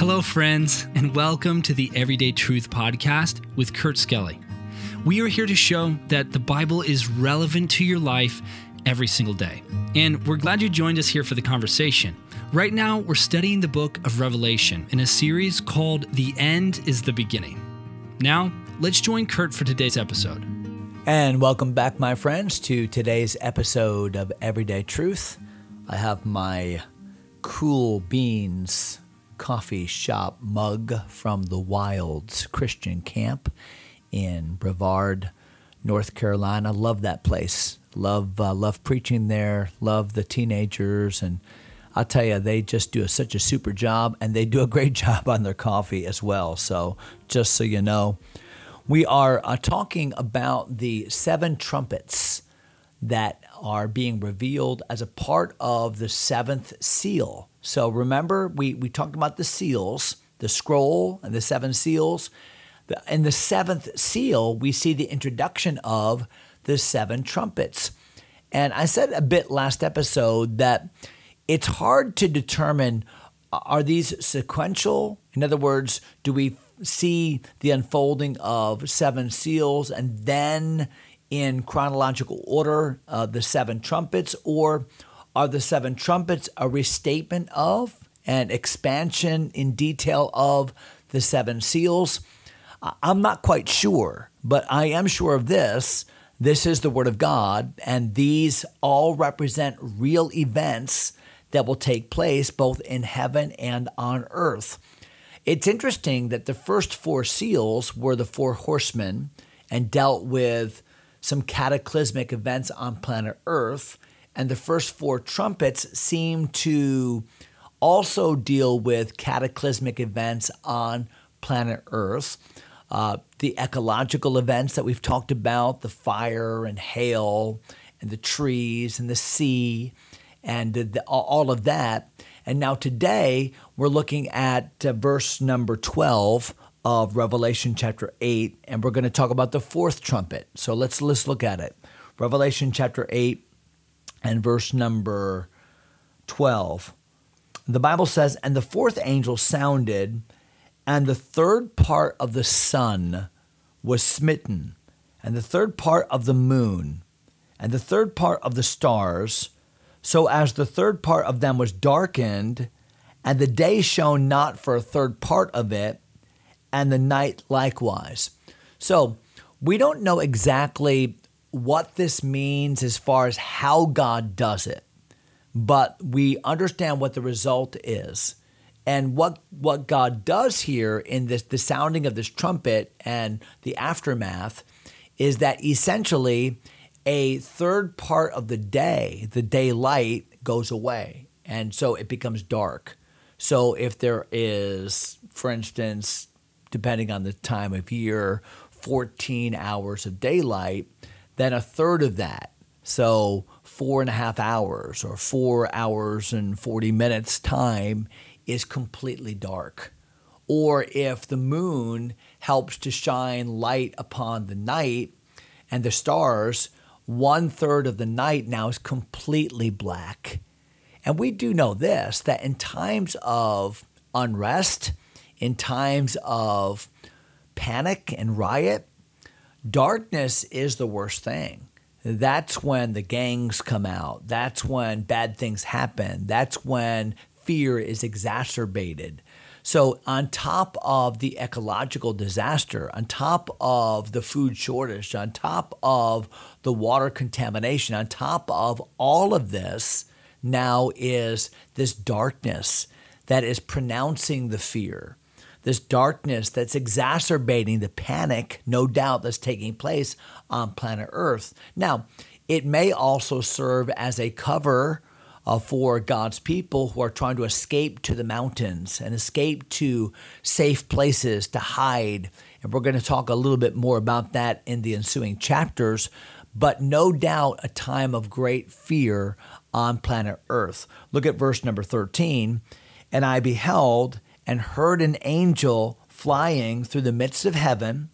Hello, friends, and welcome to the Everyday Truth Podcast with Kurt Skelly. We are here to show that the Bible is relevant to your life every single day. And we're glad you joined us here for the conversation. Right now, we're studying the book of Revelation in a series called The End is the Beginning. Now, let's join Kurt for today's episode. And welcome back, my friends, to today's episode of Everyday Truth. I have my cool beans coffee shop mug from the Wilds Christian Camp in Brevard, North Carolina. Love that place. Love uh, love preaching there. Love the teenagers, and I'll tell you, they just do a, such a super job, and they do a great job on their coffee as well. So just so you know, we are uh, talking about the seven trumpets that are being revealed as a part of the seventh seal. So remember, we, we talked about the seals, the scroll and the seven seals. In the seventh seal, we see the introduction of the seven trumpets. And I said a bit last episode that it's hard to determine uh, are these sequential? In other words, do we see the unfolding of seven seals and then in chronological order uh, the seven trumpets, or are the seven trumpets a restatement of and expansion in detail of the seven seals? I'm not quite sure, but I am sure of this. This is the Word of God, and these all represent real events that will take place both in heaven and on earth. It's interesting that the first four seals were the four horsemen and dealt with some cataclysmic events on planet Earth. And the first four trumpets seem to also deal with cataclysmic events on planet Earth. Uh, the ecological events that we've talked about the fire and hail and the trees and the sea and the, all of that. And now today we're looking at uh, verse number 12 of Revelation chapter 8, and we're going to talk about the fourth trumpet. So let's, let's look at it. Revelation chapter 8 and verse number 12. The Bible says, And the fourth angel sounded, and the third part of the sun was smitten, and the third part of the moon, and the third part of the stars, so as the third part of them was darkened, and the day shone not for a third part of it, and the night likewise. So we don't know exactly what this means as far as how God does it, but we understand what the result is. And what, what God does here in this the sounding of this trumpet and the aftermath is that essentially a third part of the day, the daylight, goes away. And so it becomes dark. So if there is, for instance, depending on the time of year, 14 hours of daylight, then a third of that, so four and a half hours or four hours and 40 minutes time, is completely dark. Or if the moon helps to shine light upon the night and the stars, one third of the night now is completely black. And we do know this that in times of unrest, in times of panic and riot, darkness is the worst thing. That's when the gangs come out. That's when bad things happen. That's when fear is exacerbated. So, on top of the ecological disaster, on top of the food shortage, on top of the water contamination, on top of all of this, now is this darkness that is pronouncing the fear this darkness that's exacerbating the panic, no doubt, that's taking place on planet Earth. Now, it may also serve as a cover uh, for God's people who are trying to escape to the mountains and escape to safe places to hide. And we're going to talk a little bit more about that in the ensuing chapters. But no doubt, a time of great fear on planet Earth. Look at verse number 13. And I beheld, and heard an angel flying through the midst of heaven,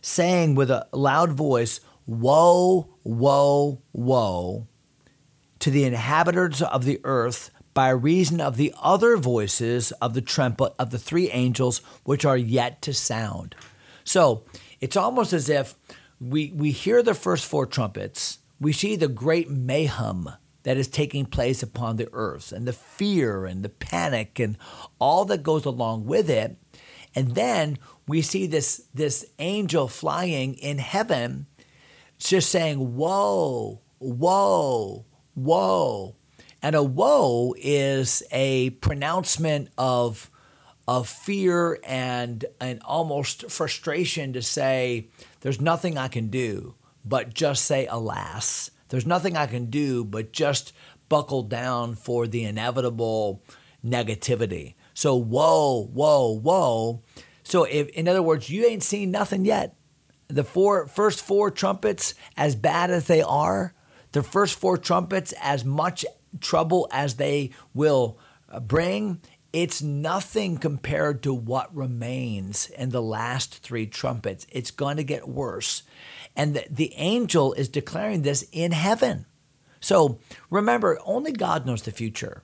saying with a loud voice, Woe, woe, woe to the inhabitants of the earth by reason of the other voices of the trumpet of the three angels which are yet to sound. So it's almost as if we, we hear the first four trumpets, we see the great mayhem that is taking place upon the earth and the fear and the panic and all that goes along with it. And then we see this, this angel flying in heaven, just saying, Woe, woe, woe. And a woe is a pronouncement of, of fear and, and almost frustration to say, There's nothing I can do but just say, Alas. There's nothing I can do but just buckle down for the inevitable negativity. So, woe, woe, woe. So, if, in other words, you ain't seen nothing yet. The four, first four trumpets, as bad as they are, the first four trumpets, as much trouble as they will bring, it's nothing compared to what remains in the last three trumpets. It's going to get worse. And the, the angel is declaring this in heaven. So remember, only God knows the future.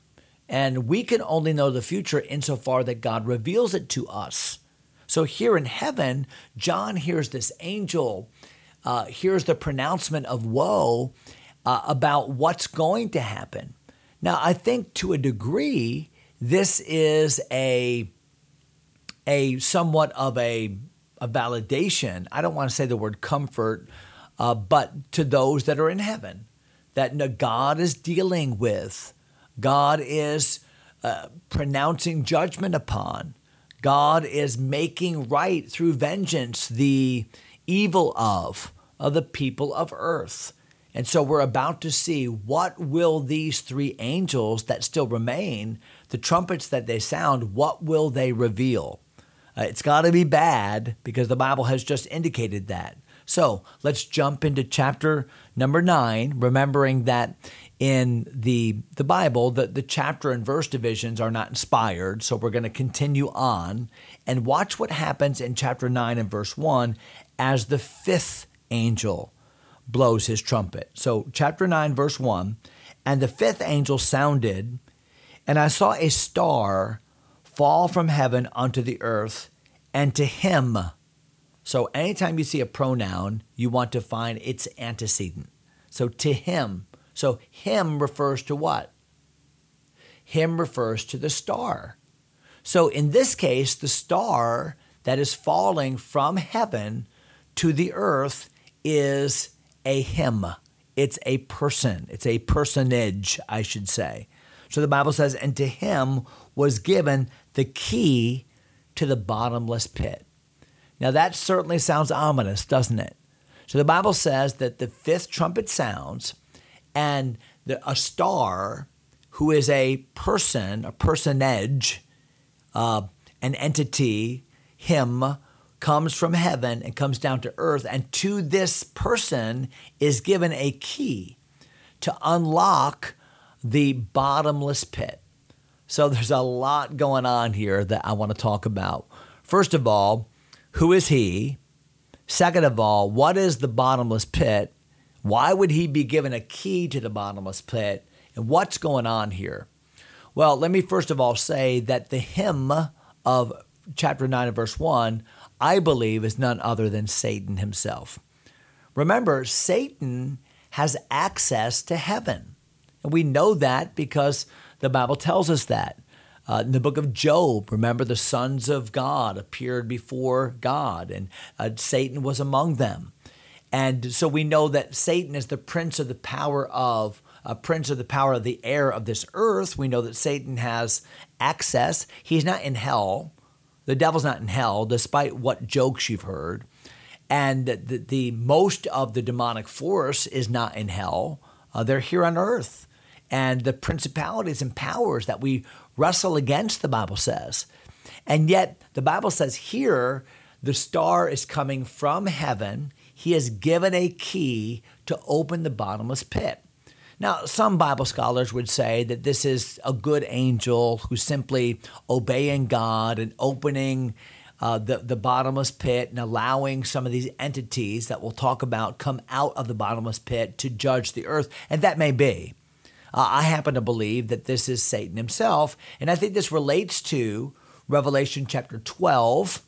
And we can only know the future insofar that God reveals it to us. So here in heaven, John hears this angel, uh, hears the pronouncement of woe uh, about what's going to happen. Now, I think to a degree, this is a a somewhat of a a validation. I don't want to say the word comfort, uh, but to those that are in heaven, that God is dealing with, God is uh, pronouncing judgment upon, God is making right through vengeance the evil of of the people of earth. And so we're about to see what will these three angels that still remain, the trumpets that they sound, what will they reveal? Uh, it's got to be bad because the Bible has just indicated that. So let's jump into chapter number nine, remembering that in the, the Bible, the, the chapter and verse divisions are not inspired. So we're going to continue on and watch what happens in chapter 9 and verse 1 as the fifth angel blows his trumpet. So, chapter 9, verse 1 And the fifth angel sounded, and I saw a star fall from heaven unto the earth, and to him. So, anytime you see a pronoun, you want to find its antecedent. So, to him. So, him refers to what? Him refers to the star. So, in this case, the star that is falling from heaven to the earth is a him. It's a person. It's a personage, I should say. So the Bible says, and to him was given the key to the bottomless pit. Now that certainly sounds ominous, doesn't it? So the Bible says that the fifth trumpet sounds, and the, a star, who is a person, a personage, uh, an entity, him, comes from heaven and comes down to earth. And to this person is given a key to unlock the bottomless pit. So there's a lot going on here that I want to talk about. First of all, who is he? Second of all, what is the bottomless pit? Why would he be given a key to the bottomless pit? And what's going on here? Well, let me first of all say that the him of chapter 9 and verse 1 I believe, is none other than Satan himself. Remember, Satan has access to heaven. And we know that because the Bible tells us that. Uh, in the book of Job, remember the sons of God appeared before God, and uh, Satan was among them. And so we know that Satan is the prince of the power of a prince of the power of the air of this earth. We know that Satan has access. He's not in hell. The devil's not in hell, despite what jokes you've heard. And the, the most of the demonic force is not in hell. Uh, they're here on earth. And the principalities and powers that we wrestle against, the Bible says. And yet, the Bible says here, the star is coming from heaven. He has given a key to open the bottomless pit. Now, some Bible scholars would say that this is a good angel who's simply obeying God and opening uh, the, the bottomless pit and allowing some of these entities that we'll talk about come out of the bottomless pit to judge the earth. And that may be. Uh, I happen to believe that this is Satan himself. And I think this relates to Revelation chapter 12,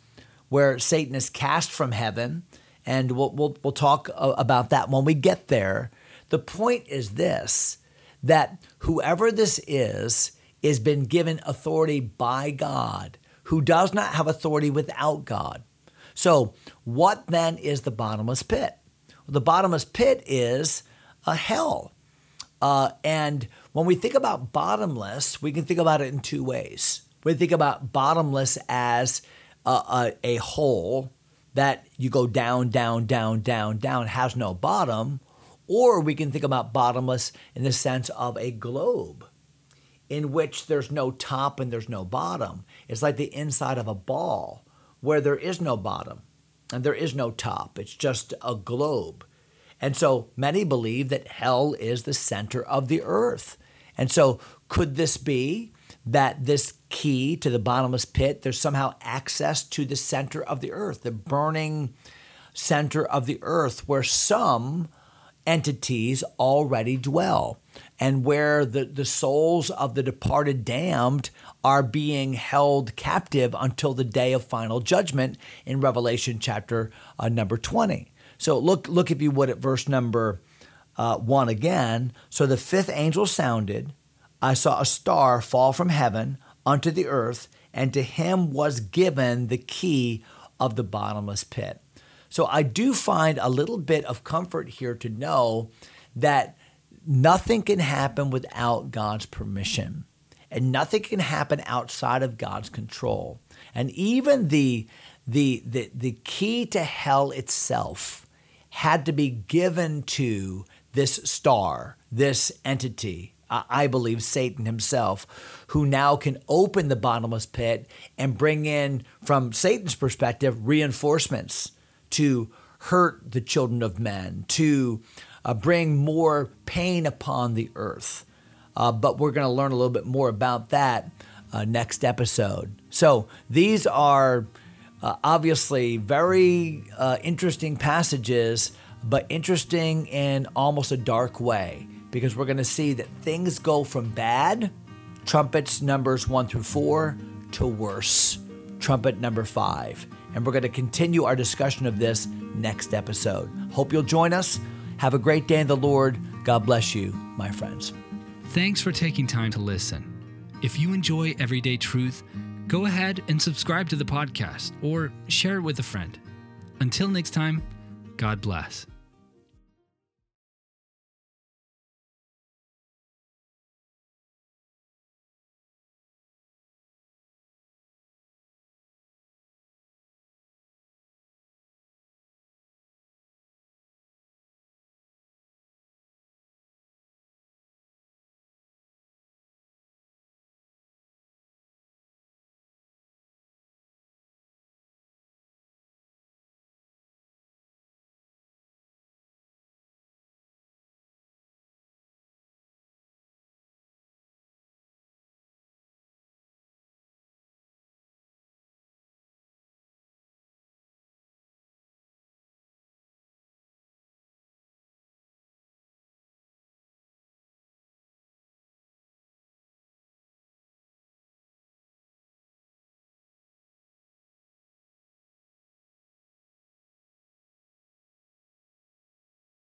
where Satan is cast from heaven. And we'll, we'll, we'll talk uh, about that when we get there. The point is this that whoever this is, is been given authority by God, who does not have authority without God. So, what then is the bottomless pit? Well, the bottomless pit is a hell. Uh, and when we think about bottomless, we can think about it in two ways. We think about bottomless as a, a, a hole that you go down, down, down, down, down, has no bottom, or we can think about bottomless in the sense of a globe in which there's no top and there's no bottom. It's like the inside of a ball where there is no bottom and there is no top. It's just a globe. And so many believe that hell is the center of the earth. And so could this be that this key to the bottomless pit, there's somehow access to the center of the earth, the burning center of the earth, where some entities already dwell and where the, the souls of the departed damned are being held captive until the day of final judgment in Revelation chapter uh, number 20. So look, look if you would at verse number uh, 1 again. So the fifth angel sounded. I saw a star fall from heaven unto the earth, and to him was given the key of the bottomless pit. So I do find a little bit of comfort here to know that nothing can happen without God's permission, and nothing can happen outside of God's control. And even the the the, the key to hell itself had to be given to this star, this entity, I believe Satan himself, who now can open the bottomless pit and bring in, from Satan's perspective, reinforcements to hurt the children of men, to uh, bring more pain upon the earth. Uh, but we're going to learn a little bit more about that uh, next episode. So these are uh, obviously very uh, interesting passages, but interesting in almost a dark way because we're going to see that things go from bad, trumpets numbers one through four, to worse, trumpet number five. And we're going to continue our discussion of this next episode. Hope you'll join us. Have a great day in the Lord. God bless you, my friends. Thanks for taking time to listen. If you enjoy Everyday Truth, go ahead and subscribe to the podcast or share it with a friend. Until next time, God bless.